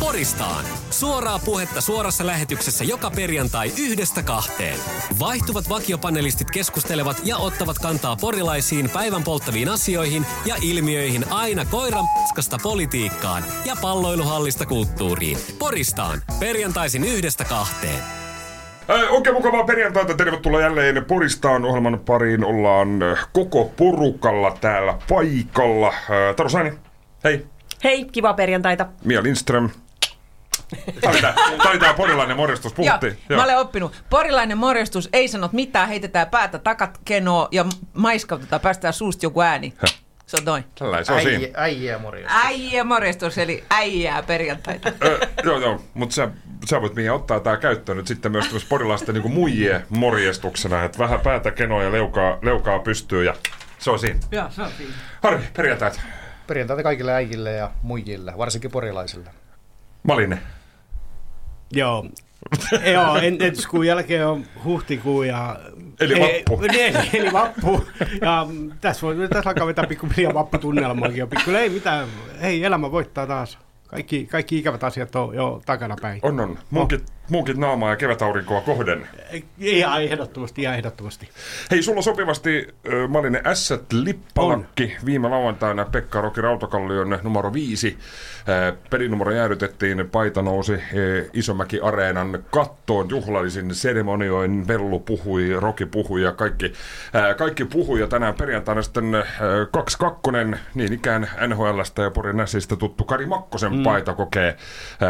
Poristaan. Suoraa puhetta suorassa lähetyksessä joka perjantai yhdestä kahteen. Vaihtuvat vakiopanelistit keskustelevat ja ottavat kantaa porilaisiin päivän polttaviin asioihin ja ilmiöihin aina koiran paskasta politiikkaan ja palloiluhallista kulttuuriin. Poristaan. Perjantaisin yhdestä kahteen. Oikein mukavaa perjantaita. Tervetuloa jälleen Poristaan ohjelman pariin. Ollaan äh, koko porukalla täällä paikalla. Äh, Taru Saini, hei. Hei, kiva perjantaita. Mia Lindström. Tämä oli oli tää porilainen morjastus. Puhuttiin. Joo, mä olen oppinut. Porilainen morjastus ei sanot mitään, heitetään päätä takat kenoa ja maiskautetaan, päästään suusta joku ääni. Se on noin. Tällainen se on siinä. Äijä, äijä morjesta. Äijä morjastus, eli äijää perjantaita. Ö, joo, joo, mutta sä, sä voit Mia ottaa tää käyttöön nyt sitten myös tämmöistä porilaisten niin muijien morjestuksena, että vähän päätä kenoa ja leukaa, leukaa pystyy ja se on siinä. Joo, se on siinä. Harri, perjantaita. Perjantaita kaikille äijille ja muijille, varsinkin porilaisille. Maline. Joo. Joo, entiskuun jälkeen on huhtikuu ja... Eli vappu. Ei, eli, eli vappu. Ja tässä, voi, tässä alkaa vetää pikkuhiljaa vapputunnelmaakin jo pikkuhiljaa. Ei mitään, hei elämä voittaa taas. Kaikki, kaikki ikävät asiat on jo takana päin. On, on. Munkit, munkit naamaa ja kevätaurinkoa kohden. Ihan ehdottomasti, ihan ehdottomasti. Hei, sulla sopivasti ö, Malinen Ässät Lippalakki. Viime lauantaina Pekka Roki Rautakallion numero viisi. Ö, Pelinumero jäädytettiin, paita nousi ö, Isomäki Areenan kattoon juhlallisin seremonioin. Vellu puhui, Roki puhui ja kaikki, ö, kaikki puhui. Ja tänään perjantaina sitten kaksi kakkonen, niin ikään NHLstä ja Porin Näsistä tuttu Kari Makkosen mm. paita kokee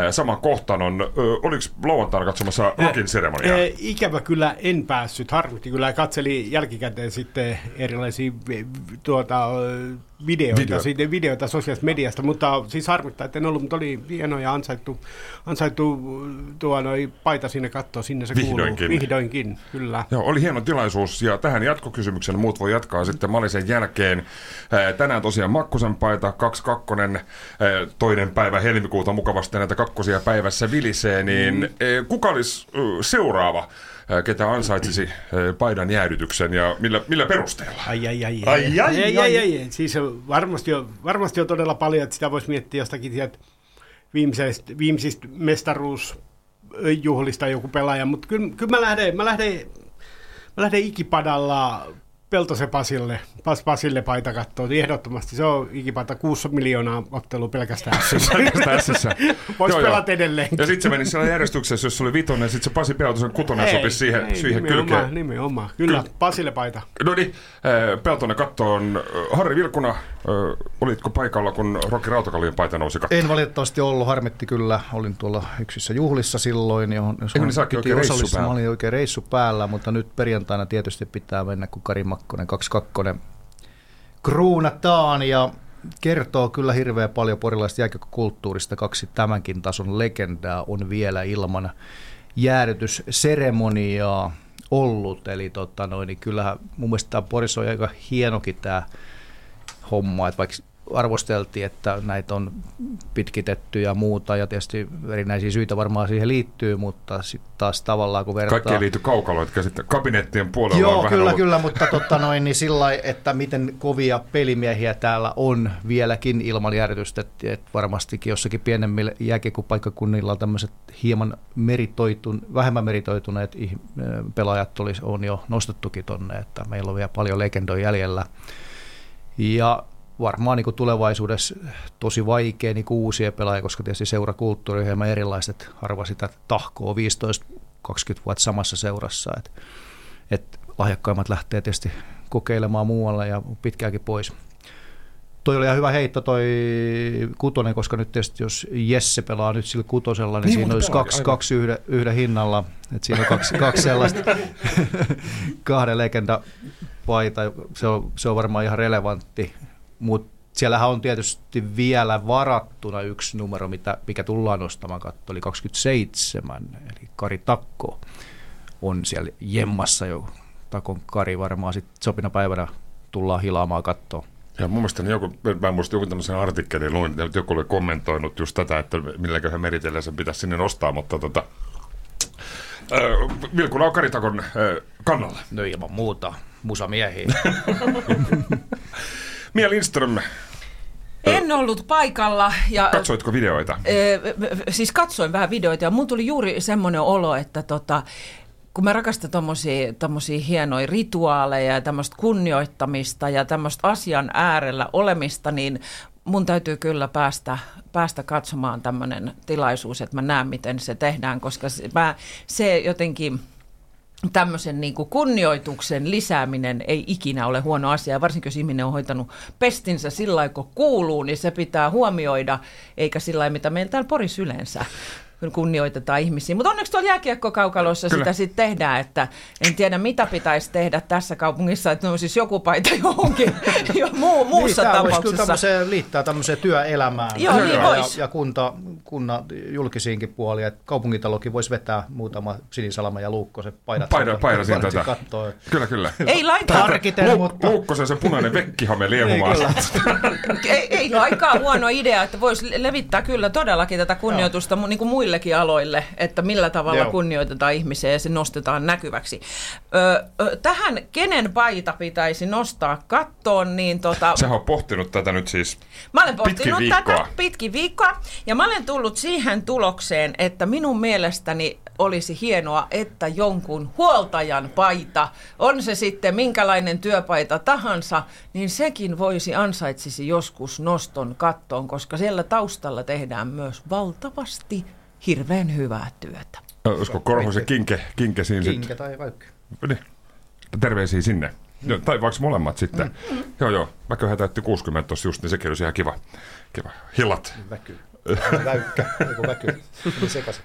ö, saman kohtanon. Ö, Oliko lauantaina katsomassa Rokin seremoniaa? Ikävä kyllä en päässyt, harmitti kyllä. Katselin jälkikäteen sitten erilaisia tuota, videoita, Video. siitä, videoita sosiaalisesta mediasta, mutta siis harmittaa, että en ollut, mutta oli hieno ja ansaittu, ansaittu tuo noi paita sinne kattoon, sinne se Vihdoinkin. kuuluu. Vihdoinkin, kyllä. Joo, oli hieno tilaisuus ja tähän jatkokysymyksen muut voi jatkaa sitten Malisen jälkeen. Ää, Tänään tosiaan Makkosen paita, 22 ää, toinen päivä helmikuuta mukavasti näitä kakkosia päivässä vilisee, niin mm. kuka olisi seuraava, ketä ansaitsisi paidan jäädytyksen ja millä, millä perusteella? Ai, ai, ai. Ai, ai, ai, ai. ai, ai. Siis varmasti on, varmasti on todella paljon, että sitä voisi miettiä jostakin sieltä viimeisistä, viimeisistä mestaruusjuhlista joku pelaaja, mutta kyllä, kyllä mä lähden, mä lähden, mä lähden ikipadalla Peltosen Pasille, Pas Pasille paita katsoa. Ehdottomasti se on ikipada 6 miljoonaa ottelua pelkästään. Pelkästään Ässissä. Voisi pelata edelleen. Ja sitten se meni siellä järjestyksessä, jos se oli vitonen, sitten se Pasi Peltosen kutonen sopisi siihen, ei, siihen nimenomaan, kylkeen. Nimenomaan, kyllä, Pasille paita. No niin, äh, Peltonen kattoon. Äh, Harri Vilkuna, äh, olitko paikalla, kun Rocky Rautakallion paita nousi kattoon? En valitettavasti ollut, harmitti kyllä. Olin tuolla yksissä juhlissa silloin, johon jos Eikö niin, oikein reissu päällä? Mä olin oikein reissu päällä, mutta nyt perjantaina tietysti pitää mennä, kun Kari Makkonen 22 kruunataan ja kertoo kyllä hirveän paljon porilaisesta jääkiekkokulttuurista. Kaksi tämänkin tason legendaa on vielä ilman jäädytysseremoniaa ollut. Eli tota noin, niin kyllähän mun mielestä tämä Porissa on aika hienokin tämä homma, että vaikka arvosteltiin, että näitä on pitkitetty ja muuta, ja tietysti erinäisiä syitä varmaan siihen liittyy, mutta sitten taas tavallaan kun vertaa... Kaikki ei liity kaukaloon, että sitten kabinettien puolella on Joo, vähän kyllä, ollut. kyllä, mutta totta noin, niin sillä että miten kovia pelimiehiä täällä on vieläkin ilman järjestystä, että et varmastikin jossakin pienemmillä jääkiekkopaikkakunnilla tämmöiset hieman meritoitun, vähemmän meritoituneet pelaajat olisi, on jo nostettukin tonne, että meillä on vielä paljon legendoja jäljellä. Ja varmaan niin kuin tulevaisuudessa tosi vaikea niin uusia pelaajia, koska tietysti seurakulttuuri on hieman erilaista, että harva sitä tahkoo 15-20 vuotta samassa seurassa. Et, et lahjakkaimmat lähtee tietysti kokeilemaan muualle ja pitkäänkin pois. Toi oli ihan hyvä heitto toi kutonen, koska nyt tietysti jos Jesse pelaa nyt sillä kutosella, niin, Niin, siinä olisi pelaa, kaksi, aivan. kaksi yhden, yhden hinnalla. Et siinä on kaksi, kaksi sellaista kahden legenda paita. Se on, se on varmaan ihan relevantti, mutta siellähän on tietysti vielä varattuna yksi numero, mitä, mikä tullaan nostamaan katto, eli 27, eli Kari Takko on siellä jemmassa jo. Takon Kari varmaan sitten sopina päivänä tullaan hilaamaan kattoon. Ja mun mielestä niin joku, mä en muista joku tämmöisen artikkelin, luin, että joku oli kommentoinut just tätä, että milläköhän meritellä sen pitäisi sinne nostaa, mutta tota, äh, Vilkuna on Karitakon äh, kannalla. No ilman muuta, musamiehiä. Mia Lindström, En ollut paikalla. Ja, Katsoitko videoita? Ö, siis katsoin vähän videoita ja mun tuli juuri semmoinen olo, että tota, kun mä rakastan tommosia, hienoja rituaaleja ja tämmöistä kunnioittamista ja tämmöistä asian äärellä olemista, niin mun täytyy kyllä päästä, päästä katsomaan tämmöinen tilaisuus, että mä näen, miten se tehdään, koska se, mä, se jotenkin tämmöisen niin kuin kunnioituksen lisääminen ei ikinä ole huono asia. Varsinkin jos ihminen on hoitanut pestinsä sillä lailla, kun kuuluu, niin se pitää huomioida, eikä sillä lailla, mitä meillä täällä Porissa yleensä kunnioitetaan ihmisiä. Mutta onneksi tuolla jääkiekkokaukalossa Kyllä. sitä sitten tehdään, että en tiedä mitä pitäisi tehdä tässä kaupungissa, että on siis joku paita johonkin jo muu, muussa niin, tapauksessa. Kyllä liittää tämmöiseen työelämään Joo, ja, niin ja, ja kunta, kunnan julkisiinkin puolia. Että kaupungitalokin voisi vetää muutama sinisalama ja luukkosen paidat. Paida, paida siinä tätä. Kattoa. Kyllä, kyllä. Ei lainkaan. Tarkiten, mutta... Luukkosen se punainen vekkihame liehumaan. ei, ei lainkaan huono idea, että voisi levittää kyllä todellakin tätä kunnioitusta niin kuin muille muillekin aloille, että millä tavalla Joo. kunnioitetaan ihmisiä ja se nostetaan näkyväksi. Ö, tähän kenen paita pitäisi nostaa kattoon, niin tota... Sä oot pohtinut tätä nyt siis Mä olen pohtinut tätä pitkin viikkoa ja mä olen tullut siihen tulokseen, että minun mielestäni olisi hienoa, että jonkun huoltajan paita, on se sitten minkälainen työpaita tahansa, niin sekin voisi ansaitsisi joskus noston kattoon, koska siellä taustalla tehdään myös valtavasti hirveän hyvää työtä. Olisiko Korhosen kinke, kinke siinä Kinke sit? tai vaikka. Niin. Terveisiä sinne. Mm. Tai vaikka molemmat sitten. Mm. Joo, joo. Mäköhän täytti 60 tuossa just, niin sekin olisi ihan kiva. kiva. Hillat. Väky. Väykkä. Joku väky. Sekaisin.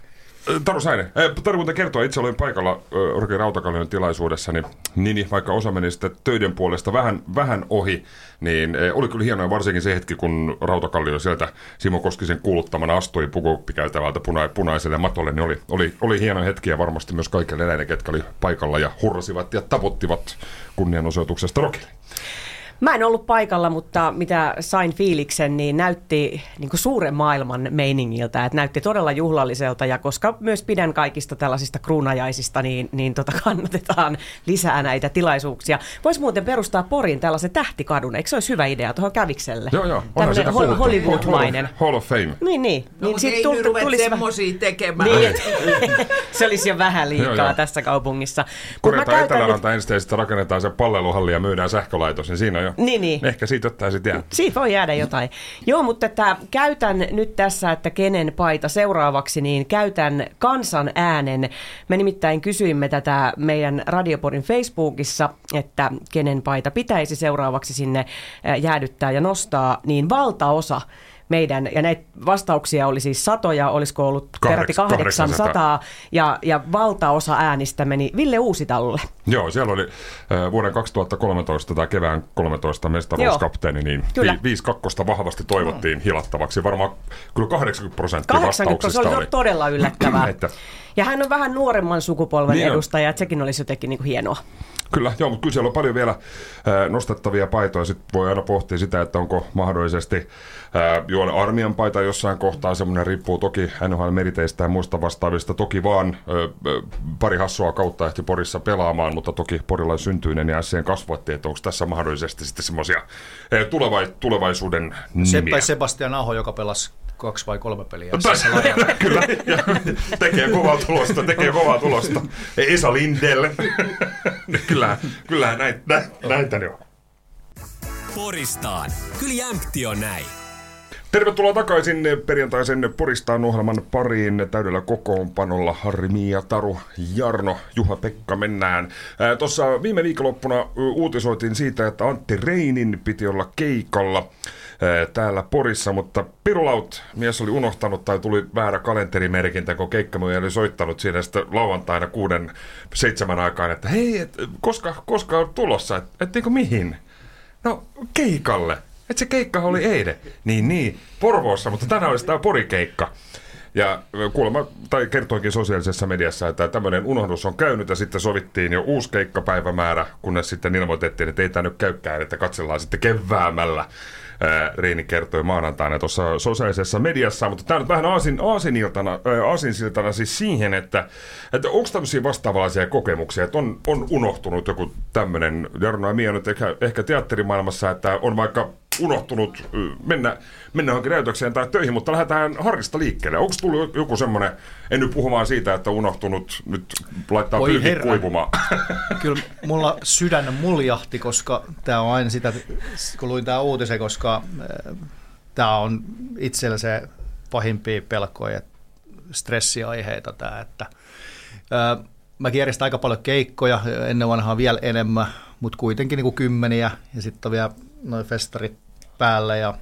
Taru Säinen, Taru muuten kertoa, itse olin paikalla Rokin Rautakallion tilaisuudessa, niin, niin vaikka osa meni sitten töiden puolesta vähän, vähän ohi, niin oli kyllä hienoa varsinkin se hetki, kun Rautakallio sieltä Simo Koskisen kuuluttamana astui pukuppikäytävältä puna, punaiselle matolle, niin oli, oli, oli hieno hetki ja varmasti myös kaikille näille, ketkä oli paikalla ja hurrasivat ja tavoittivat kunnianosoituksesta Rokille. Mä en ollut paikalla, mutta mitä sain fiiliksen, niin näytti niin kuin suuren maailman meiningiltä, että näytti todella juhlalliselta ja koska myös pidän kaikista tällaisista kruunajaisista, niin, niin tota kannatetaan lisää näitä tilaisuuksia. Voisi muuten perustaa Porin tällaisen tähtikadun, eikö se olisi hyvä idea tuohon kävikselle? Joo, joo. Tällainen ho- Hollywood-mainen. Hall of Fame. Niin, niin. No, niin sit ei tulisi semmoisia tekemään. Niin, se olisi jo vähän liikaa joo, joo. tässä kaupungissa. Korjataan Eteläranta nyt... ensin ja sitten rakennetaan se palleluhalli ja myydään sähkölaitos, niin siinä on jo. Niin, niin. Ehkä siitä ottaisi jäädä. Siitä voi jäädä jotain. Joo, mutta että käytän nyt tässä, että kenen paita seuraavaksi, niin käytän kansan äänen. Me nimittäin kysyimme tätä meidän Radioporin Facebookissa, että kenen paita pitäisi seuraavaksi sinne jäädyttää ja nostaa, niin valtaosa meidän, ja näitä vastauksia oli siis satoja, olisiko ollut peräti 800, ja, ja valtaosa äänistä meni Ville Uusitalolle. Joo, siellä oli äh, vuoden 2013 tai kevään 13 mestaruuskapteeni, niin kyllä. 5 kakkosta vahvasti toivottiin hilattavaksi. Varmaan kyllä 80 prosenttia 80 vastauksista oli. todella yllättävää. että... Ja hän on vähän nuoremman sukupolven niin edustaja, että sekin olisi jotenkin niin kuin hienoa. Kyllä, joo, mutta kyllä siellä on paljon vielä nostettavia paitoja. Sitten voi aina pohtia sitä, että onko mahdollisesti juon armian paita jossain kohtaa. Semmoinen riippuu toki NHL meriteistä ja muista vastaavista. Toki vaan pari hassua kautta ehti Porissa pelaamaan, mutta toki Porilla syntyinen ja SCN kasvatti, että onko tässä mahdollisesti sitten semmoisia tuleva- tulevaisuuden nimiä. Seppä Sebastian Aho, joka pelasi kaksi vai kolme peliä. Tässä kyllä, ja tekee kovaa tulosta, tekee kovaa tulosta. Esa Lindell. kyllähän, kyllähän näitä, näitä, näitä on. Poristaan. Kyllä jämpti on näin. Tervetuloa takaisin perjantaisen Poristaan ohjelman pariin täydellä kokoonpanolla. Harri, Mia, Taru, Jarno, Juha-Pekka mennään. Tuossa viime viikonloppuna uutisoitiin siitä, että Antti Reinin piti olla keikalla täällä Porissa, mutta Pirulaut mies oli unohtanut tai tuli väärä kalenterimerkintä, kun keikkamöjä oli soittanut siinä sitten lauantaina kuuden, seitsemän aikaan, että hei, et, koska, koska on tulossa, että et, et, mihin? No keikalle. Et se keikka oli eilen. Niin, niin, Porvoossa, mutta tänään olisi tämä porikeikka. Ja kuulemma, tai kertoikin sosiaalisessa mediassa, että tämmöinen unohdus on käynyt ja sitten sovittiin jo uusi keikkapäivämäärä, kunnes sitten ilmoitettiin, että ei tämä nyt käykään, että katsellaan sitten keväämällä. Reini kertoi maanantaina tuossa sosiaalisessa mediassa, mutta tämä on vähän aasin, aasiniltana, aasinsiltana siis siihen, että, että onko tämmöisiä vastaavanlaisia kokemuksia, että on, on unohtunut joku tämmöinen, Jarno ja Mia nyt ehkä, ehkä teatterimaailmassa, että on vaikka unohtunut mennä, mennä johonkin näytökseen tai töihin, mutta lähdetään Harrista liikkeelle. Onko tullut joku semmoinen, en nyt puhu vaan siitä, että unohtunut nyt laittaa herra. kuivumaan. Kyllä mulla sydän muljahti, koska tämä on aina sitä, kun luin tämä uutisen, koska tämä on itsellä se pahimpia pelkoja, stressiaiheita tämä, että mä järjestän aika paljon keikkoja, ennen vanhaa vielä enemmän, mutta kuitenkin niin kuin kymmeniä ja sitten on vielä noin festarit päällä ja,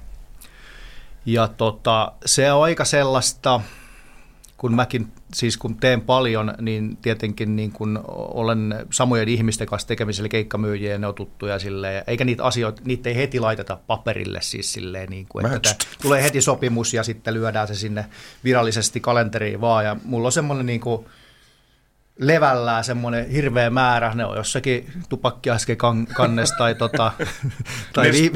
ja tota, se on aika sellaista, kun mäkin siis kun teen paljon, niin tietenkin niin kun olen samojen ihmisten kanssa tekemisellä keikkamyyjiä ja ne on tuttuja silleen, eikä niitä asioita, niitä ei heti laiteta paperille siis silleen, niin kuin, että tulee heti sopimus ja sitten lyödään se sinne virallisesti kalenteriin vaan. Ja mulla on semmoinen niin kuin, levällään semmoinen hirveä määrä, ne on jossakin tupakkiasken kannessa tai, tota, tai vi-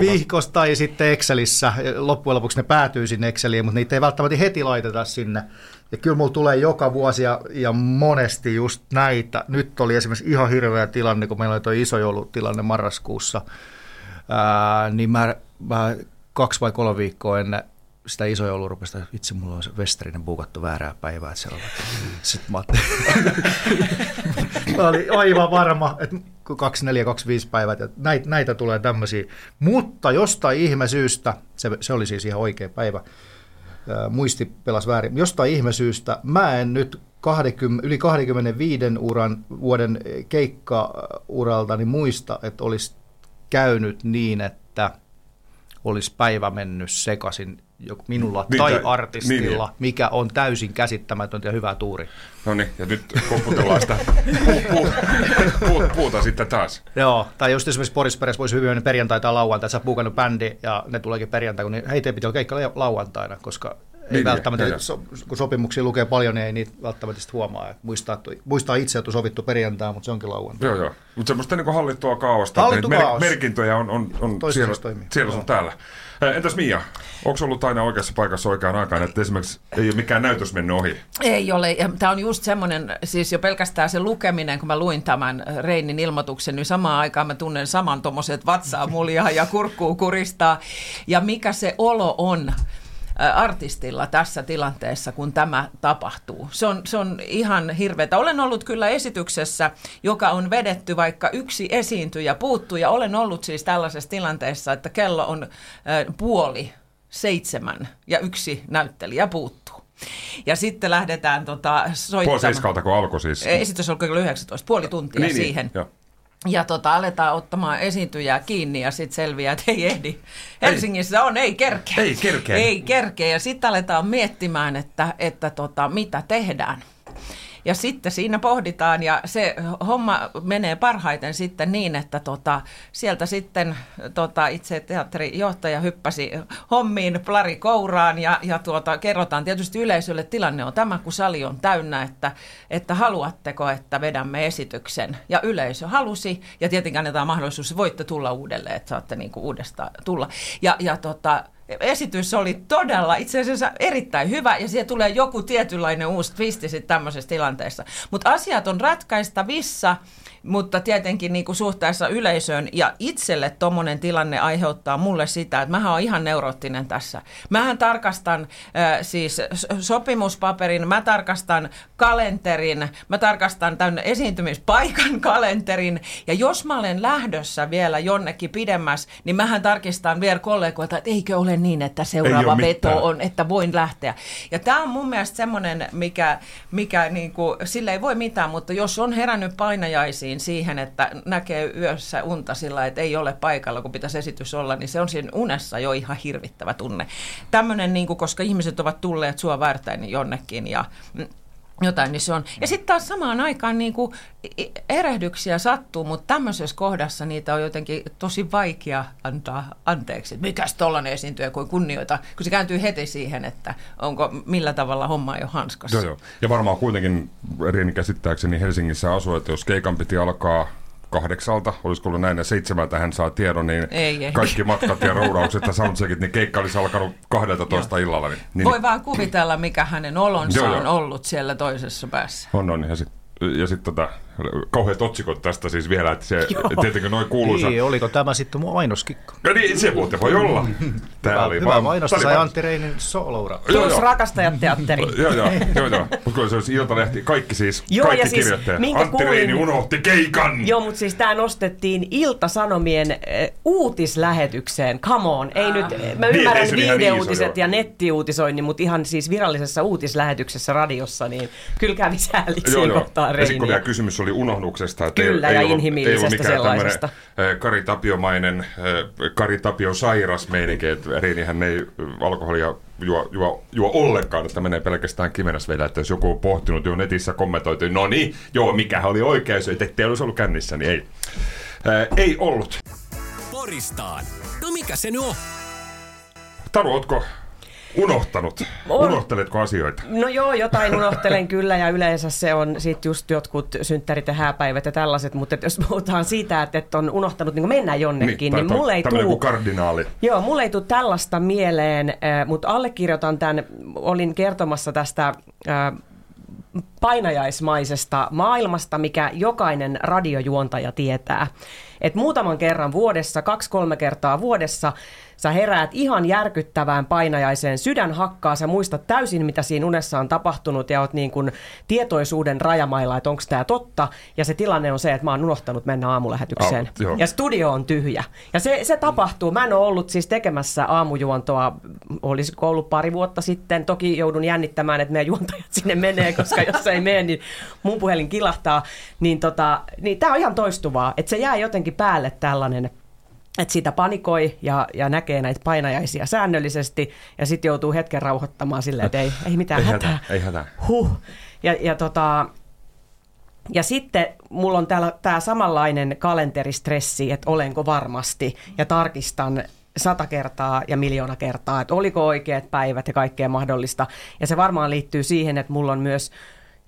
vihko, tai sitten Excelissä. Loppujen lopuksi ne päätyy sinne Exceliin, mutta niitä ei välttämättä heti laiteta sinne. Ja kyllä mulla tulee joka vuosi ja, ja monesti just näitä. Nyt oli esimerkiksi ihan hirveä tilanne, kun meillä oli tuo iso joulutilanne marraskuussa. Ää, niin mä, mä kaksi vai kolme viikkoa ennen sitä iso joulua rupesi, että itse mulla on se Westerinen buukattu väärää päivää, että se on. Sitten mä ajattelin, mä olin aivan varma, että 24, 25 päivät, että näitä, näitä tulee tämmöisiä. Mutta jostain ihme syystä, se, se oli siis ihan oikea päivä, ää, muisti pelas väärin, jostain ihme syystä mä en nyt 20, yli 25 uran, vuoden keikkauralta niin muista, että olisi käynyt niin, että olisi päivä mennyt sekaisin minulla Niin, tai artistilla, niin. mikä on täysin käsittämätöntä ja hyvä tuuri. No niin, ja nyt koputellaan sitä pu- pu- pu- puuta sitten taas. Joo, tai just esimerkiksi Boris Peres voisi hyvin perjantai tai lauantai, että sä oot bändi ja ne tuleekin perjantai, kun niin, hei, teidän pitää olla keikka lau- lauantaina, koska ei Niin, välttämättä, niin, so, kun sopimuksia lukee paljon, niin ei niitä välttämättä huomaa. Et Muistaa, muistaa itse, että on sovittu perjantai, mutta se onkin lauantai. Joo, joo. Mutta semmoista niin hallittua kaaosta. Hallittu että niitä kaos. merkintöjä on, on, on siellä, toimii. siellä sun Joo. täällä. Entäs Mia, onko ollut aina oikeassa paikassa oikeaan aikaan, että esimerkiksi ei ole mikään näytös mennyt ohi? Ei ole. Ja Tämä on just semmoinen, siis jo pelkästään se lukeminen, kun mä luin tämän Reinin ilmoituksen, niin samaan aikaan mä tunnen saman tuommoiset vatsaa muljaa ja kurkkuu kuristaa. Ja mikä se olo on artistilla tässä tilanteessa, kun tämä tapahtuu. Se on, se on ihan hirveätä. Olen ollut kyllä esityksessä, joka on vedetty, vaikka yksi esiintyjä puuttuu, ja olen ollut siis tällaisessa tilanteessa, että kello on puoli seitsemän ja yksi näyttelijä puuttuu. Ja sitten lähdetään tota, Puoli soittamaan. seiskalta, kun alkoi siis. Esitys on kello 19, puoli tuntia Niin, niin, siihen. Ja tota, aletaan ottamaan esiintyjää kiinni ja sitten selviää, että ei ehdi. Helsingissä on, ei kerkeä. Ei kerkeä. Ei kerkeä. Ja sitten aletaan miettimään, että, että tota, mitä tehdään. Ja sitten siinä pohditaan ja se homma menee parhaiten sitten niin, että tota, sieltä sitten tota, itse teatterijohtaja hyppäsi hommiin plari kouraan ja, ja tuota, kerrotaan tietysti yleisölle, että tilanne on tämä, kun sali on täynnä, että, että haluatteko, että vedämme esityksen. Ja yleisö halusi ja tietenkin annetaan mahdollisuus, voitte tulla uudelleen, että saatte niinku uudestaan tulla. Ja, ja tota, esitys oli todella itse asiassa erittäin hyvä ja siihen tulee joku tietynlainen uusi twisti sitten tämmöisessä tilanteessa. Mutta asiat on ratkaistavissa, mutta tietenkin niinku suhteessa yleisöön ja itselle tuommoinen tilanne aiheuttaa mulle sitä, että mähän on ihan neuroottinen tässä. Mähän tarkastan äh, siis sopimuspaperin, mä tarkastan kalenterin, mä tarkastan tämän esiintymispaikan kalenterin ja jos mä olen lähdössä vielä jonnekin pidemmäs, niin mähän tarkistan vielä kollegoilta, että eikö ole niin, että seuraava veto on, että voin lähteä. Ja tämä on mun mielestä semmoinen, mikä, mikä niinku, sille ei voi mitään, mutta jos on herännyt painajaisiin siihen, että näkee yössä unta sillä, että ei ole paikalla, kun pitäisi esitys olla, niin se on siinä unessa jo ihan hirvittävä tunne. Tämmöinen, niinku, koska ihmiset ovat tulleet sua varten jonnekin ja jotain, niin se on. Ja sitten taas samaan aikaan niin kuin erehdyksiä sattuu, mutta tämmöisessä kohdassa niitä on jotenkin tosi vaikea antaa anteeksi. Mikäs tollainen esiintyjä kuin kunnioita, kun se kääntyy heti siihen, että onko millä tavalla homma jo hanskassa. Joo, joo. Ja varmaan kuitenkin Rieni käsittääkseni Helsingissä asuu, että jos keikan piti alkaa kahdeksalta, olisiko ollut näin, ja seitsemältä hän saa tiedon, niin Ei, ei. kaikki matkat ja roudaukset ja soundcheckit, niin keikka olisi alkanut 12 illalla. Niin, niin Voi vaan kuvitella, mikä hänen olonsa Joo, joo. on ollut siellä toisessa päässä. On, on. Ja sitten ja sit tota, kauheat otsikot tästä siis vielä, että se tietenkin noin kuuluisa. Niin, oliko tämä sitten mun mainoskikka? Ja niin, se muuten voi olla. Tää Hyvä, oli hyvä vaan- mainosta sai Antti Reinin sooloura. Joo, Plus joo. rakastajat teatteri. Joo, joo, joo, joo. Mutta kun se olisi Iltalehti, kaikki siis, Joo, kaikki ja siis kirjoittajat. minkä Antti kuulin- Reini unohti keikan! Joo, mutta siis tämä nostettiin Ilta-Sanomien äh, uutislähetykseen. Come on, ei nyt, mä Niin, ymmärrän ei viihdeuutiset iso, ja nettiuutisoinnin, mutta ihan siis virallisessa uutislähetyksessä radiossa, niin kyllä kävi sääliksi Joo, joo. Ja sitten kun vielä kysymys oli unohduksesta. Että Kyllä, ei, ja ei ollut, inhimillisestä ei ollut mikään sellaisesta. Kari Tapiomainen, Kari Tapio sairas meininki, että Reinihän ei alkoholia juo, juo, juo ollenkaan, että menee pelkästään kivenäsvedellä, että jos joku on pohtinut jo netissä kommentoitu, no niin, joo, mikähän oli oikea syy, että ettei olisi ollut kännissä, niin ei. Ei ollut. Poristaan. No mikä se nyt on? Taru, ootko unohtanut? On. Unohteletko asioita? No joo, jotain unohtelen kyllä ja yleensä se on sit just jotkut synttärit ja hääpäivät ja tällaiset, mutta jos puhutaan siitä, että et on unohtanut niin mennä jonnekin, niin, niin mulle ei tule... kardinaali. Joo, mulle ei tule tällaista mieleen, mutta allekirjoitan tämän, olin kertomassa tästä painajaismaisesta maailmasta, mikä jokainen radiojuontaja tietää. Et muutaman kerran vuodessa, kaksi-kolme kertaa vuodessa, sä heräät ihan järkyttävään painajaiseen, sydän hakkaa, sä muistat täysin, mitä siinä unessa on tapahtunut ja oot niin kuin tietoisuuden rajamailla, että onko tämä totta. Ja se tilanne on se, että mä oon unohtanut mennä aamulähetykseen. Aamu- joo. ja studio on tyhjä. Ja se, se tapahtuu. Mä en ole ollut siis tekemässä aamujuontoa, olisiko ollut pari vuotta sitten. Toki joudun jännittämään, että meidän juontajat sinne menee, koska jos ei mene, niin mun puhelin kilahtaa. Niin, tota, niin tää on ihan toistuvaa, että se jää jotenkin päälle tällainen että siitä panikoi ja, ja näkee näitä painajaisia säännöllisesti ja sitten joutuu hetken rauhoittamaan silleen, että ei, ei mitään Ei hätää. hätää, ei hätää. Huh. Ja, ja, tota, ja sitten mulla on täällä tämä samanlainen kalenteristressi, että olenko varmasti ja tarkistan sata kertaa ja miljoona kertaa, että oliko oikeat päivät ja kaikkea mahdollista. Ja se varmaan liittyy siihen, että mulla on myös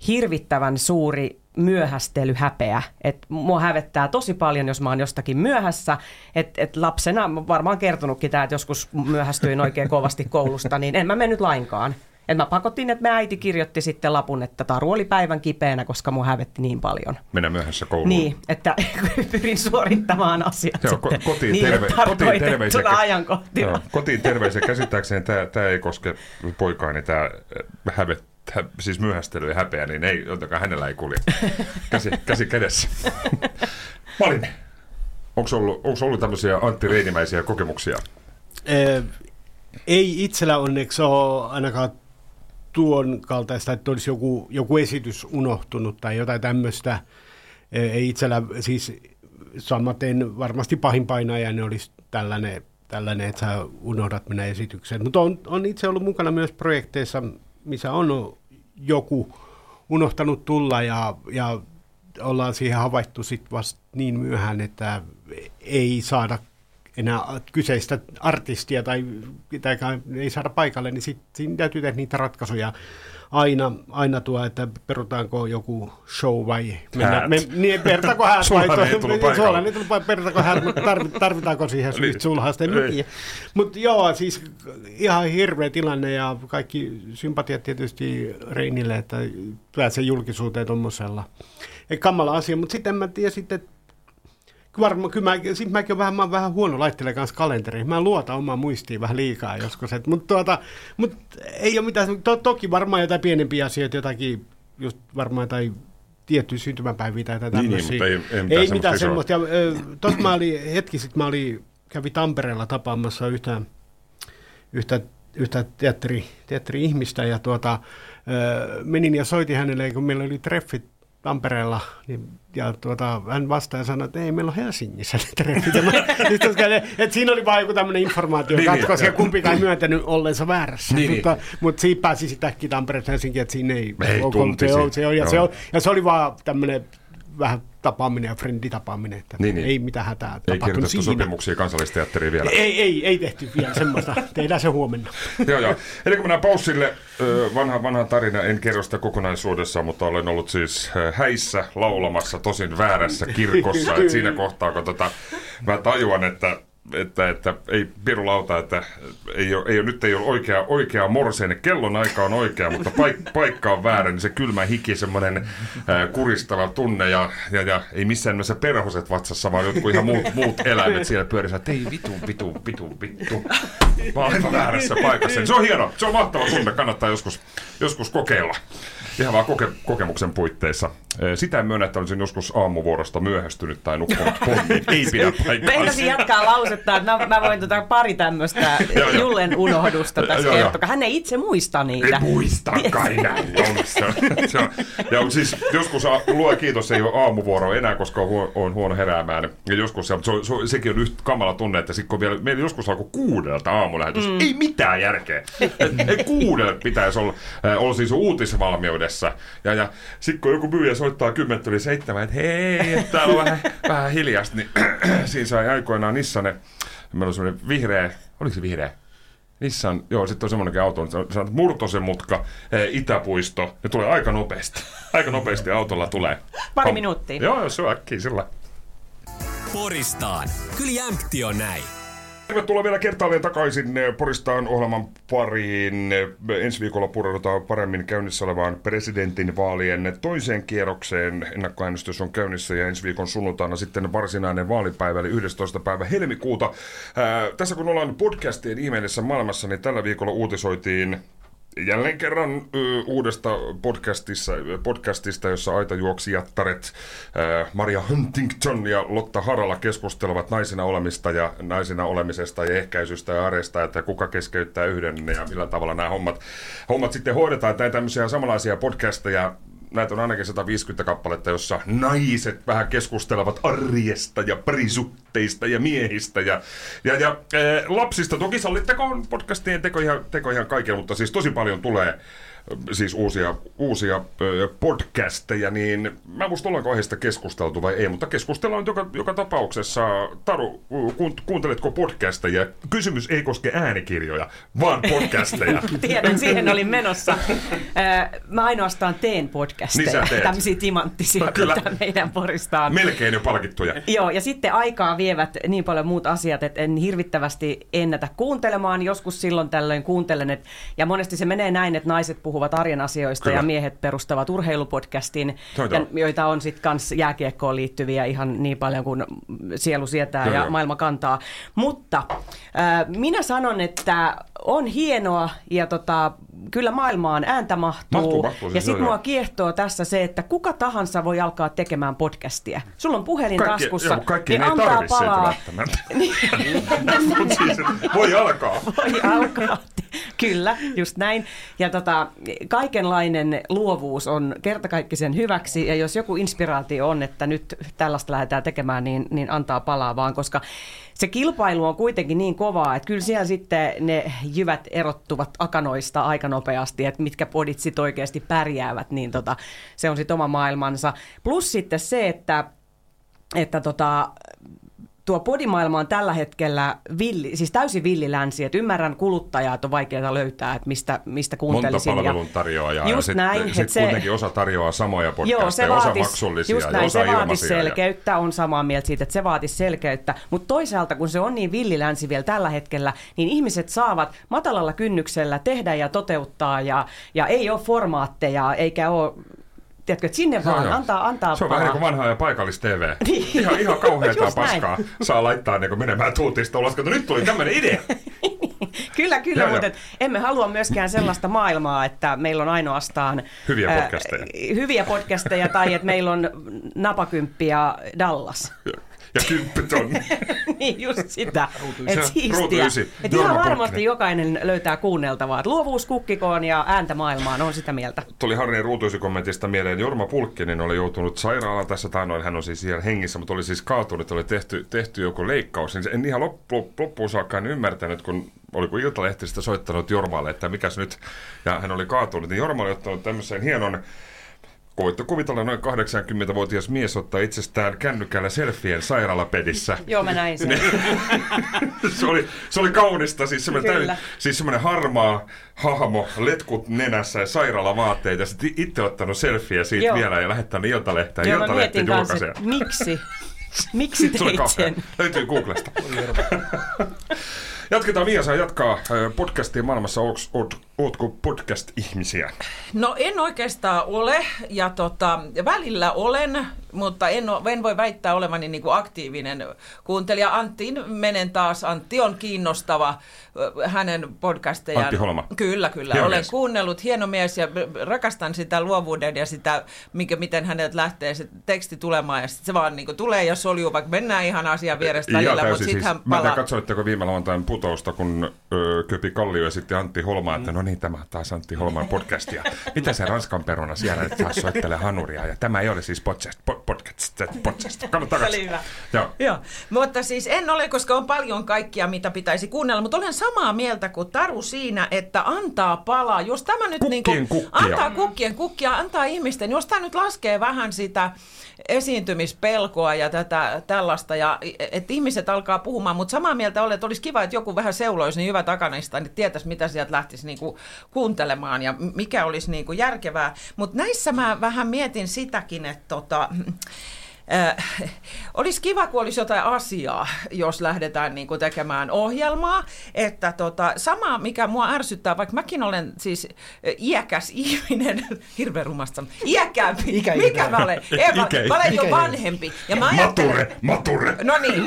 hirvittävän suuri myöhästelyhäpeä. Et mua hävettää tosi paljon, jos mä oon jostakin myöhässä. Et, et lapsena, mä varmaan kertonutkin tämä, että joskus myöhästyin oikein kovasti koulusta, niin en mä mennyt lainkaan. Et mä pakotin, että me äiti kirjoitti sitten lapun, että Taru oli päivän kipeänä, koska mua hävetti niin paljon. Mennä myöhässä kouluun. Niin, että pyrin suorittamaan asiat Joo, sitten ko- kotiin, niille terve- kotiin terveisiä. Joo, kotiin terveisiä. Käsittääkseni tämä, tämä ei koske poikaani, tämä hävet, hä, siis myöhästely ja häpeä, niin ei, jotenkaan hänellä ei kulje. Käsi, käsi kädessä. Malin, onko ollut, onko ollut tämmöisiä Antti Reinimäisiä kokemuksia? Eh, ei itsellä onneksi ole ainakaan tuon kaltaista, että olisi joku, joku esitys unohtunut tai jotain tämmöistä. Eh, Ei itsellä siis samaten varmasti pahin painajainen olisi tällainen, tällainen, että sä unohdat mennä esitykseen. Mutta on, on itse ollut mukana myös projekteissa, missä on joku unohtanut tulla ja, ja ollaan siihen havaittu sitten vasta niin myöhään, että ei saada enää kyseistä artistia tai, tai ei saada paikalle, niin sitten täytyy tehdä niitä ratkaisuja aina, aina tuo, että perutaanko joku show vai me, niin, perutaanko häät vai Suolainen ei tullut ei perutaanko häät, mutta tarvi- tarvitaanko siihen Niin. niin. sulhasta, Ei. tiedä. Mutta joo, siis ihan hirveä tilanne ja kaikki sympatiat tietysti Reinille, että pääsee julkisuuteen tuommoisella. Kamala asia, mutta sitten mä tiedä sitten, Varmaan, kyllä mä, sit mäkin olen vähän, mä oon vähän huono laittele kanssa kalenteriin. Mä luotan omaan muistiin vähän liikaa joskus. Et, mutta tuota, mut ei ole mitään, to, toki varmaan jotain pienempiä asioita, jotakin just varmaan jotain tiettyjä syntymäpäiviä tai jotain Niin, niin, tämmöisiä. mutta ei- ei mitään ei semmoista mitään semmoista. Ja, ö, tossa mä olin, hetki sitten mä olin, kävin Tampereella tapaamassa yhtä, yhtä, yhtä teatteri, teatteri-ihmistä ja tuota, ö, menin ja soitin hänelle, kun meillä oli treffit Tampereella, niin, ja tuota, hän vastaa ja sanoi, että ei, meillä on Helsingissä ne treffit. Ja mä, niin toska, että siinä oli vain joku tämmöinen informaatio, Niin, niin, niin, koska joo. kumpikaan ei myöntänyt olleensa väärässä. Niin, mutta, mutta siitä pääsi sitten äkkiä Tampereesta Helsinkiin, että siinä ei, Ei, ole- se, on, se, on, ja, se on, ja se oli vaan tämmöinen vähän tapaaminen ja frenditapaaminen, että Niin, niin. ei mitään hätää Ei kirjoitettu siinä. sopimuksia kansallisteatteriin vielä. Ei, ei, ei tehty vielä semmoista. Tehdään se huomenna. joo, joo. Eli kun mennään paussille, vanha, vanha tarina, en kerro sitä kokonaisuudessaan, mutta olen ollut siis häissä laulamassa, tosin väärässä kirkossa. Et siinä kohtaa, kun tota, mä tajuan, että että, että ei pirulauta, että ei ole, ei ole, nyt ei ole oikea, oikea morseinen. Kellon aika on oikea, mutta paik, paikka on väärä, niin se kylmä hiki, semmoinen ää, kuristava tunne ja, ja, ja ei missään nimessä perhoset vatsassa, vaan jotkut ihan muut, muut eläimet siellä pyörissä, että ei vitu, vitu, vitu, vitu. Mä oon aivan väärässä paikassa. Se on hieno, se on mahtava tunne, kannattaa joskus, joskus kokeilla. Ihan vaan koke- kokemuksen puitteissa. Sitä en myönnä, että olisin joskus aamuvuorosta myöhästynyt tai nukkunut pommin. Ei pidä paikkaansa. Meinasin jatkaa lausetta, että mä, mä voin tota pari tämmöistä. Jullen unohdusta tässä kertoa. Hän ei itse muista niitä. Ei muista kai on. Ja siis joskus, lue kiitos, ei ole aamuvuoro enää, koska on, on huono heräämään. Ja joskus se, se, se, sekin on yhtä kamala tunne, että sit kun vielä, meillä joskus alkoi kuudelta aamulähetys. Mm. Ei mitään järkeä. Ei kuudelta pitäisi olla, äh, olla siis uutisvalmiudessa. Ja, ja sitten kun joku myyjä soittaa kymmentä yli seitsemän, että hei, täällä on vähän, vähän hiljasta, niin siinä sai aikoinaan Nissane, meillä on semmoinen vihreä, oliko se vihreä? Nissan, joo, sitten on semmoinenkin auto, se on se on Murtosen mutka, eh, Itäpuisto, ne tulee aika nopeasti. Aika nopeasti autolla tulee. Pari minuuttia. Joo, joo, se on äkkiä sillä. Poristaan. Kyllä jämpti on näin. Tervetuloa vielä kertaalleen takaisin eh, Poristaan ohjelman pariin. Eh, Ensi viikolla pureudutaan paremmin käynnissä olevaan presidentin vaalien toiseen kierrokseen. Ennakkoäänestys on käynnissä ja ensi viikon sunnuntaina sitten varsinainen vaalipäivä, eli 11. päivä helmikuuta. Ää, tässä kun ollaan podcastien ihmeellisessä maailmassa, niin tällä viikolla uutisoitiin jälleen kerran uudesta podcastissa, podcastista, jossa aitajuoksijattaret Maria Huntington ja Lotta Harala keskustelevat naisina olemista ja naisina olemisesta ja ehkäisystä ja aresta, että kuka keskeyttää yhden ja millä tavalla nämä hommat, hommat sitten hoidetaan. Näitä tämmöisiä samanlaisia podcasteja näitä on ainakin 150 kappaletta, jossa naiset vähän keskustelevat arjesta ja parisutteista ja miehistä ja, ja, ja äh, lapsista. Toki sallittakoon podcastien teko ihan, teko ihan kaikilla, mutta siis tosi paljon tulee siis uusia, uusia podcasteja, niin mä en muista ollaanko aiheesta keskusteltu vai ei, mutta keskustellaan joka, joka tapauksessa. Taru, kuun- kuunteletko podcasteja? Kysymys ei koske äänikirjoja, vaan podcasteja. Tiedän, siihen olin menossa. Mä ainoastaan teen Niin podcasteja, teet. tämmöisiä timanttisia, Kyllä. mitä meidän poristaan. Melkein jo palkittuja. Joo, ja sitten aikaa vievät niin paljon muut asiat, että en hirvittävästi ennätä kuuntelemaan. Joskus silloin tällöin kuuntelen, et, ja monesti se menee näin, että naiset puhuvat arjen asioista Kyllä. ja miehet perustavat urheilupodcastin, Toita. ja, joita on sitten kans jääkiekkoon liittyviä ihan niin paljon kuin sielu sietää Joo, ja maailma kantaa. Mutta äh, minä sanon, että on hienoa ja tota, kyllä maailmaan ääntä mahtuu. Mahtuu, mahtuu, siis ja sitten mua kiehtoo tässä se, että kuka tahansa voi alkaa tekemään podcastia. Sulla on puhelin Kaikki, taskussa, joo, kaikki niin ei antaa sitä palaa. siis, voi alkaa. Voi alkaa. Kyllä, just näin. Ja tota, kaikenlainen luovuus on kertakaikkisen hyväksi, ja jos joku inspiraatio on, että nyt tällaista lähdetään tekemään, niin, niin antaa palaa vaan, koska se kilpailu on kuitenkin niin kovaa, että kyllä siellä sitten ne jyvät erottuvat akanoista aika nopeasti, että mitkä podit sitten oikeasti pärjäävät, niin tota, se on sitten oma maailmansa. Plus sitten se, että että tota, tuo podimaailma on tällä hetkellä villi, siis täysin villilänsi, että ymmärrän kuluttajaa, että on vaikeaa löytää, että mistä, mistä Monta kuuntelisin. palvelun tarjoajaa. Just ja näin, Sitten sit se- kuitenkin osa tarjoaa samoja podcasteja, Joo, se osa vaatis, maksullisia just ja näin, osa se vaatisi ilmaisia. ja- selkeyttä, on samaa mieltä siitä, että se vaatisi selkeyttä, mutta toisaalta kun se on niin villilänsi vielä tällä hetkellä, niin ihmiset saavat matalalla kynnyksellä tehdä ja toteuttaa ja, ja ei ole formaatteja eikä ole, tiedätkö, että sinne vaan joo. antaa, antaa Se on vähän niin kuin vanhaa ja paikallis TV. Niin. Ihan, ihan kauheata paskaa saa laittaa niin kuin menemään tuutista ulos. Kato, nyt tuli tämmöinen idea. Kyllä, kyllä, Joo, mutta joo. emme halua myöskään sellaista maailmaa, että meillä on ainoastaan Hyviä podcasteja. hyviä podcasteja tai että meillä on napakymppi ja Dallas. Ja kymppitonni. niin just sitä. Et siistiä. Et ihan varmasti jokainen löytää kuunneltavaa. Et luovuus kukkikoon ja ääntä maailmaan on sitä mieltä. Tuli Harrin ruutuisikommentista mieleen, Jorma Pulkkinen oli joutunut sairaalaan tässä taannoin, hän on siis siellä hengissä, mutta oli siis kaatunut, oli tehty, tehty joku leikkaus. Niin se- en ihan loppu, loppuun saakka en ymmärtänyt, kun oli kun Iltalehti sitä soittanut Jormalle, että mikäs nyt, ja hän oli kaatunut, niin Jorma oli ottanut tämmöisen hienon Voitte kuvitella noin 80-vuotias mies ottaa itsestään kännykällä selfien sairaalapedissä. Joo, mä näin sen. se, oli, se oli kaunista, siis semmoinen, täy, siis semmoinen harmaa hahmo, letkut nenässä ja sairaalavaatteita. Ja sitten itse ottanut selfieä siitä Joo. vielä ja lähettänyt Iltalehteen. Joo, mä mietin kanssa, miksi? Miksi teit sen? Löytyy Googlesta. Jatketaan, Mia saa jatkaa äh, podcastia maailmassa. Oot, ootko podcast-ihmisiä? No en oikeastaan ole, ja tota, välillä olen, mutta en, o, en voi väittää olevani niin kuin aktiivinen kuuntelija. Anttiin menen taas. Antti on kiinnostava, hänen podcastejaan. Antti Holma. Kyllä, kyllä. Hieno olen mies. kuunnellut, hieno mies, ja rakastan sitä luovuuden ja sitä, mikä, miten hänet lähtee se teksti tulemaan, ja sit se vaan niin kuin tulee ja soljuu, vaikka mennään ihan asian vierestä välillä, mutta sitten hän Mä en tiedä, palaa. katsoitteko viime lauantain putousta, kun ö, Köpi Kallio esitti Antti Holmaa, että no niin, tämä taas Antti Holman podcast. Ja mitä se Ranskan peruna siellä nyt taas soittelee hanuria? Ja tämä ei ole siis podcast. po- podcast, podcast. Se oli hyvä. Joo. Joo, mutta siis en ole, koska on paljon kaikkia, mitä pitäisi kuunnella, mutta olen samaa mieltä kuin Taru siinä, että antaa palaa. Jos tämä nyt Kukkien niin kukkia. antaa kukkien kukkia, antaa ihmisten, jos tämä nyt laskee vähän sitä esiintymispelkoa ja tätä tällaista, ja että ihmiset alkaa puhumaan, mutta samaa mieltä olen, että olisi kiva, että joku vähän seuloisi niin hyvä takanista, niin tietäisi, mitä sieltä lähtisi niin kuin kuuntelemaan ja mikä olisi niin kuin järkevää. Mutta näissä mä vähän mietin sitäkin, että tota, Äh, olisi kiva, kun olisi jotain asiaa, jos lähdetään niin kuin tekemään ohjelmaa. Että tota, sama, mikä mua ärsyttää, vaikka mäkin olen siis äh, iäkäs ihminen, hirveän rumasta, iäkkäämpi. Ikäihminen. Mikä mä olen? Ei, mä, Ikä- mä olen jo ikäihminen. vanhempi. Ja mä ajattelen, Mature, mature. No niin,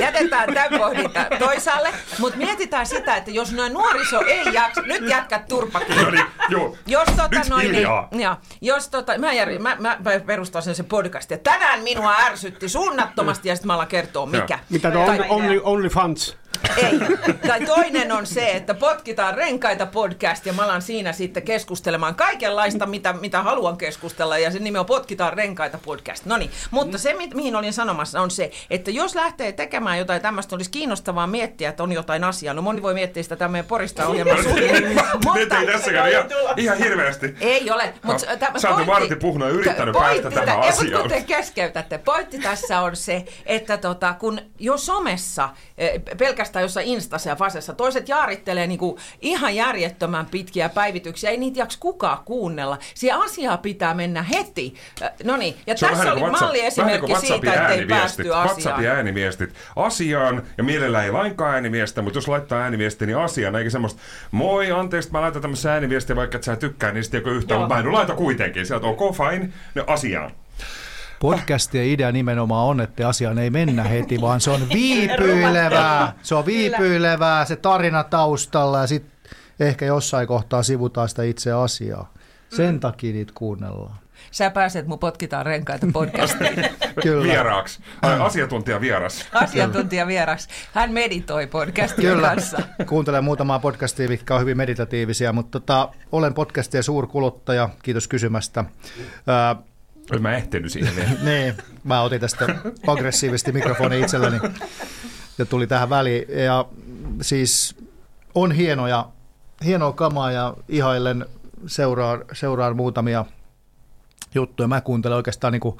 jätetään tämän pohdinta toisaalle, mutta mietitään sitä, että jos noin nuoriso ei jaksa, nyt jätkät turpakin. No niin, joo. Jos tota Nyt noin, niin, ja, jos tota, mä, jär, mä, mä perustan sen se podcast, ja tänään minua ärsytti suunnattomasti, ja sitten mä alan kertoa mikä. Mitä tuo only, only, only fans? Ei. Tai toinen on se, että potkitaan renkaita podcast ja mä alan siinä sitten keskustelemaan kaikenlaista, mitä, mitä haluan keskustella ja se nimi on Potkitaan renkaita podcast. No niin, mutta se mi- mihin olin sanomassa on se, että jos lähtee tekemään jotain tämmöistä, olisi kiinnostavaa miettiä, että on jotain asiaa. No moni voi miettiä sitä tämän meidän porista ohjelman suhteen. Nyt ei tässäkään ihan, ihan hirveästi. Ei ole, mutta No, sä jo Martti Puhna yrittänyt päästä tähän ei, asiaan. Mutta kun te keskeytätte, pointti tässä on se, että tota, kun jo somessa, eh, pelkästään jossain Instassa ja Fasessa, toiset jaarittelee niinku ihan järjettömän pitkiä päivityksiä, ei niitä jaks kukaan kuunnella. Siihen asiaa pitää mennä heti. No niin, ja Se on tässä oli niin kuin WhatsApp- malliesimerkki niin siitä, että ei päästy asiaan. WhatsAppin ääniviestit asiaan, ja mielellä ei lainkaan ääniviestiä, mutta jos laittaa ääniviestiä, niin asiaan, eikä semmoista, moi, anteeksi, mä laitan tämmöisen ääniviestiä, vaikka et sä tykkää niistä joko yhtään, mutta mä en laita kuitenkin. Sieltä ok, fine, no asiaan. Podcastien idea nimenomaan on, että asiaan ei mennä heti, vaan se on viipyilevää. Se on viipyilevää, se tarina taustalla ja sitten ehkä jossain kohtaa sivutaan sitä itse asiaa. Sen takia niitä kuunnellaan. Sä pääset mun potkitaan renkaita podcastiin. Kyllä. Vieraaksi. Asiantuntija vieras. Asiantuntija vieras. Hän meditoi podcastin Kyllä, kanssa. kuuntelen muutamaa podcastia, mitkä on hyvin meditatiivisia, mutta tota, olen podcastien suurkuluttaja, kiitos kysymästä. Mä ehtinyt siihen vielä. niin, mä otin tästä aggressiivisesti mikrofoni itselleni ja tuli tähän väliin. Ja siis on hienoja, hienoa kamaa ja ihailen seuraan, seuraan muutamia juttuja. Mä kuuntelen oikeastaan niin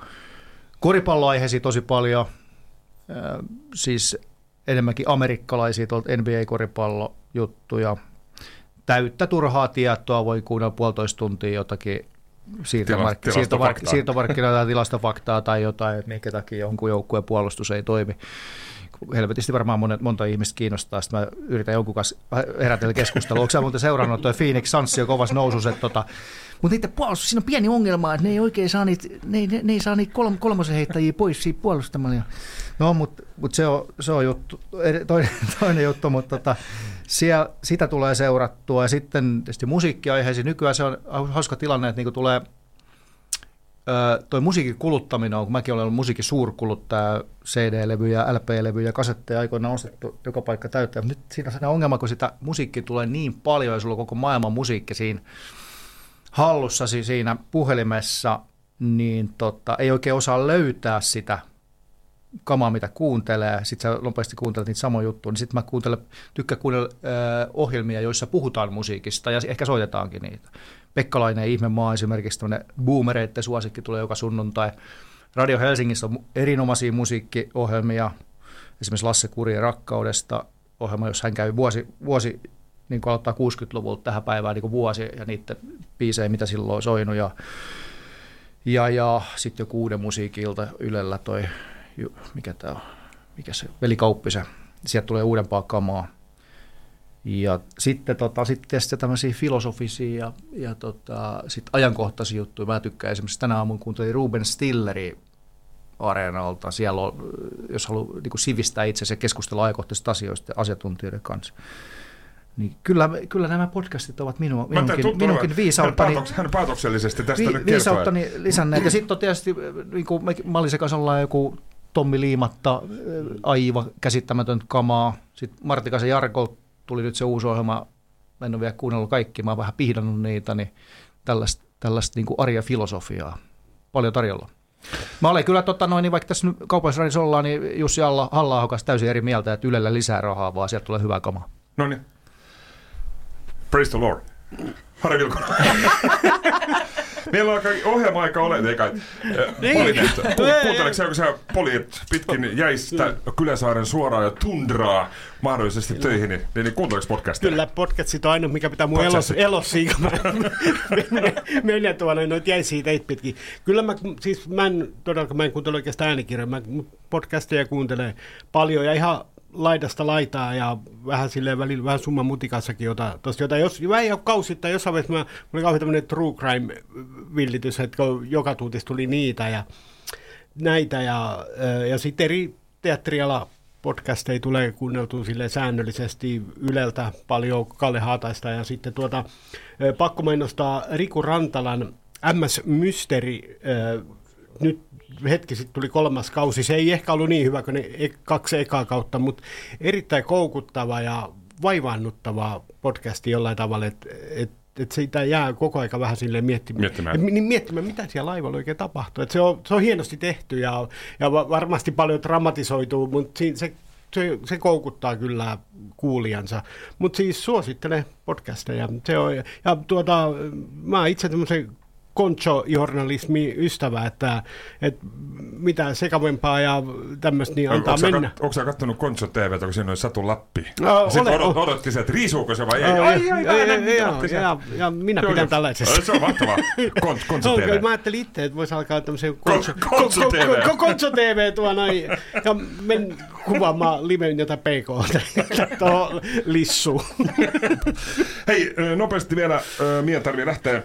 koripalloaiheisia tosi paljon, Ö, siis enemmänkin amerikkalaisia tuolta NBA-koripallojuttuja. Täyttä turhaa tietoa, voi kuunnella puolitoista tuntia jotakin siirtomark- Tila- siirtomark- tilastofaktaa. siirtomarkkinoita tai tilastofaktaa tai jotain, että minkä takia jonkun joukkueen puolustus ei toimi. Helvetisti varmaan monet, monta ihmistä kiinnostaa. Sitten mä yritän jonkun kanssa herätellä keskustelua. Onko sä muuten seurannut toi Phoenix Suns on kovassa nousussa, että tota, mutta niiden puolustus, siinä on pieni ongelma, että ne ei oikein saa niitä, ne, ne, ne ei saa niitä kolm, kolmosen heittäjiä pois siitä puolustamalla. No, mutta mut se, on, se on juttu, toinen, toinen juttu, mutta tota, siellä, sitä tulee seurattua. Ja sitten tietysti musiikkiaiheisiin. Nykyään se on hauska tilanne, että niinku tulee toi musiikin kuluttaminen kun mäkin olen ollut musiikin suurkuluttaja, CD-levyjä, LP-levyjä, kasetteja aikoinaan ostettu joka paikka täyttää. Nyt siinä on ongelma, kun sitä musiikkia tulee niin paljon ja sulla on koko maailman musiikki siinä hallussasi siinä puhelimessa, niin tota, ei oikein osaa löytää sitä kamaa, mitä kuuntelee. Sitten sä nopeasti kuuntelet niitä samoja juttuja. Niin sitten mä kuuntelen, tykkään kuunnella ö, ohjelmia, joissa puhutaan musiikista ja ehkä soitetaankin niitä. Pekkalainen Ihmemaa esimerkiksi, tämmöinen boomereiden suosikki tulee joka sunnuntai. Radio Helsingissä on erinomaisia musiikkiohjelmia, esimerkiksi Lasse Kurien rakkaudesta ohjelma, jossa hän käy vuosi, vuosi niin kuin aloittaa 60-luvulta tähän päivään niin kuin vuosi ja niiden biisejä, mitä silloin on soinut. Ja, ja, ja sitten joku uuden musiikilta Ylellä toi mikä tämä on, mikä se, Veli Kauppisen. Sieltä tulee uudempaa kamaa. Ja sitten, tota, sitten tietysti tämmöisiä filosofisia ja, ja tota, sit ajankohtaisia juttuja. Mä tykkään esimerkiksi tänä aamun kuuntelin Ruben Stilleri areenalta. Siellä on, jos haluaa niin kuin sivistää itse ja keskustella ajankohtaisista asioista asiantuntijoiden kanssa. Niin kyllä, kyllä nämä podcastit ovat minua, minunkin, tuttu- minunkin viisauttani, hän päätöksellisesti tästä vi, nyt kertoo. viisauttani lisänneet. Ja sitten on tietysti, niin kuin me- mä olin kanssa ollaan joku Tommi Liimatta, äh, aivan käsittämätöntä kamaa. Sitten Martikaisen Jarko tuli nyt se uusi ohjelma, mä en ole vielä kuunnellut kaikki, mä oon vähän pihdannut niitä, niin tällaista, tällaista niin kuin arja filosofiaa paljon tarjolla. Mä olen kyllä, tota, noin, niin vaikka tässä nyt kaupallisradissa ollaan, niin Jussi Alla- halla täysin eri mieltä, että Ylellä lisää rahaa, vaan sieltä tulee hyvää kamaa. No niin. Praise the Lord. Harri Vilkonen. Meillä on kai ohjelma-aika ole, ei kai. Niin. Polinen, kuunteleeko kun sä poljit pitkin jäistä Kyläsaaren suoraan ja tundraa mahdollisesti töihin, niin, niin kuunteleeko podcastia? Kyllä, podcastit on ainoa, mikä pitää mun elos, elossa, menen- menen tuonne noita jäisiä teitä pitkin. Kyllä mä, siis mä en todellakaan, mä en kuuntele oikeastaan äänikirjoja, mä podcasteja kuuntelen paljon ja ihan laidasta laitaa ja vähän silleen välillä vähän summan mutikassakin jota, tosta, jota jos, vähän jo kausittain, jossain vaiheessa mä, oli kauhean tämmöinen true crime villitys, että joka tuutista tuli niitä ja näitä ja, ja sitten eri teatteriala podcasteja tulee kuunneltua sille säännöllisesti Yleltä paljon Kalle Haataista ja sitten tuota, pakko mainostaa Riku Rantalan MS Mysteri nyt hetki sitten tuli kolmas kausi. Se ei ehkä ollut niin hyvä kuin ne e- kaksi ekaa kautta, mutta erittäin koukuttava ja vaivaannuttava podcasti jollain tavalla, että et, et siitä jää koko aika vähän silleen miettimään, Miettimään. Et, niin miettimään, mitä siellä laivalla oikein tapahtuu. Et se, on, se on hienosti tehty ja, ja va- varmasti paljon dramatisoituu, mutta siinä se, se, se koukuttaa kyllä kuulijansa. Mutta siis suosittelen podcasteja. Se on, ja tuota, mä itse tämmöisen koncho-journalismi ystävä, että, että mitä sekavempaa ja tämmöistä niin antaa Onko mennä. kat, onko sä kattonut Konso TVtä, kun siinä oli Satu Lappi? No, Sitten olen- odot, odotti se, että riisuuko se vai ei. Joo, Ai, ja- ai, ja- ai, ja- näin, ja- minä Joo, pidän joo. tällaisesta. Se on mahtavaa. Kon, Konso No, TV. mä ajattelin itse, että voisi alkaa tämmöisen Konso, Konso Ko- TV. Ko- Ko- Konso TV tuo noin, ja men kuvaamaan liven jotain PK tuohon lissuun. Hei, nopeasti vielä, Mia tarvii lähteä.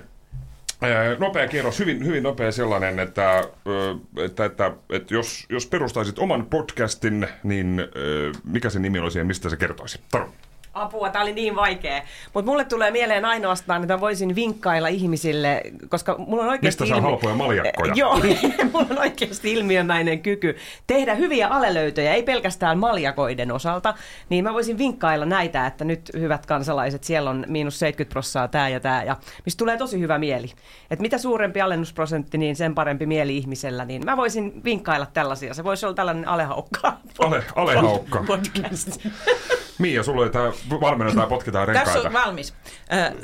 Nopea kierros, hyvin, hyvin nopea sellainen, että, että, että, että jos, jos perustaisit oman podcastin, niin mikä se nimi olisi ja mistä se kertoisi? Taru. Apua, tämä oli niin vaikea. Mutta mulle tulee mieleen ainoastaan, että mä voisin vinkkailla ihmisille, koska mulla on oikeasti... Mistä saa halpoja maljakkoja? Joo, mulla on oikeasti ilmiömäinen kyky tehdä hyviä alelöytöjä, ei pelkästään maljakoiden osalta. Niin mä voisin vinkkailla näitä, että nyt hyvät kansalaiset, siellä on miinus 70 prossaa tämä ja tämä, ja mistä tulee tosi hyvä mieli. Et mitä suurempi alennusprosentti, niin sen parempi mieli ihmisellä. Niin mä voisin vinkkailla tällaisia. Se voisi olla tällainen alehaukka. Ale, alehaukka. Podcast. Mia, sulla oli tää valmennetaan potkitaan Tässä renkaita. on valmis.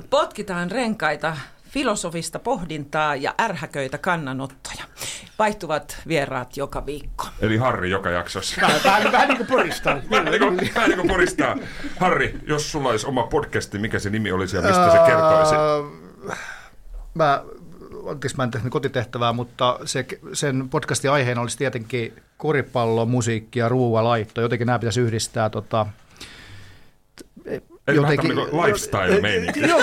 Potkitaan renkaita, filosofista pohdintaa ja ärhäköitä kannanottoja. Vaihtuvat vieraat joka viikko. Eli Harri joka jaksossa. Vähän, vähän, vähän niin kuin puristaa. Vähän niin kuin, vähän niin kuin puristaa. Harri, jos sulla olisi oma podcasti, mikä se nimi olisi ja mistä se kertoisi? Öö, Mä, anteeksi, mä en tehnyt kotitehtävää, mutta se, sen podcastin aiheena olisi tietenkin koripallo, musiikki ja ruoalaitto. Jotenkin nämä pitäisi yhdistää tota, Eli vähän lifestyle-meininki. Joo,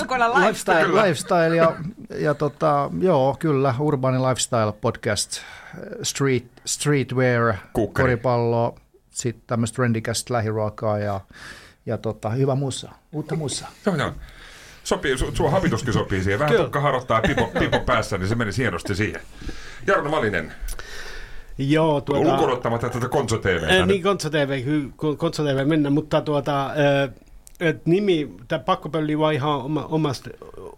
Vilkola lifestyle, Kyllä. lifestyle ja, ja tota, joo, kyllä, urbaani lifestyle podcast, street, streetwear, Kukkari. koripallo, sitten tämmöistä trendikästä lähiruokaa ja, ja tota, hyvä musa, uutta musaa. Joo, joo. Sopii, su- sun habituskin sopii siihen. Vähän tukka harottaa pipo, pipo päässä, niin se meni hienosti siihen. Jarno Malinen, Joo, tuota... lukuun ottamatta tätä Konso. Äh, nyt. niin, Konso TV, Konso TV mennä, mutta tuota, äh, et nimi, tämä pakkopölli vaan ihan oma, omasta,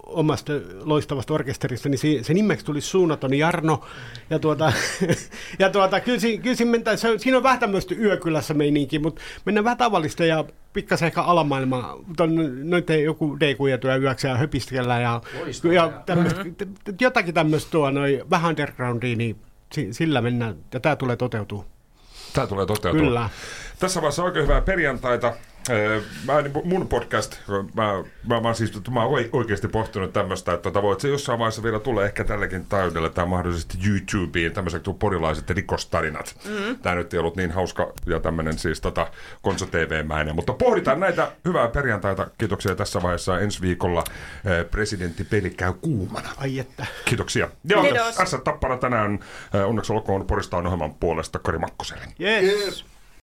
omasta loistavasta orkesterista, niin si, se nimeksi tuli suunnaton Jarno. Ja tuota, ja tuota kyllä, kyllä siinä, se, siinä on vähän tämmöistä yökylässä meininki, mutta mennään vähän tavallista ja pikkasen ehkä alamaailmaa. Ton, noiden joku D-kujatyö yöksi ja höpiskellä ja, ja tämmöistä, jotakin tämmöistä tuo, noin, vähän undergroundia, niin sillä mennään, ja tämä tulee toteutuu. Tämä tulee toteutua. Kyllä. Tässä vaiheessa oikein hyvää perjantaita. Mä, niin mun podcast, mä, mä, mä, siis, mä oon oikeasti pohtinut tämmöistä, että tota, voit se jossain vaiheessa vielä tulee ehkä tälläkin täydellä tai mahdollisesti YouTubeen tämmöiset kuin porilaiset rikostarinat. Mm. Tämä nyt ei ollut niin hauska ja tämmöinen siis tota, Konso TV-mäinen, mutta pohditaan näitä hyvää perjantaita. Kiitoksia tässä vaiheessa ensi viikolla presidentti peli käy kuumana. Ai että. Kiitoksia. Joo, Kiitos. tässä tappara tänään. Onneksi olkoon Porista ohjelman puolesta Kari Makkoselle. Yes. yes.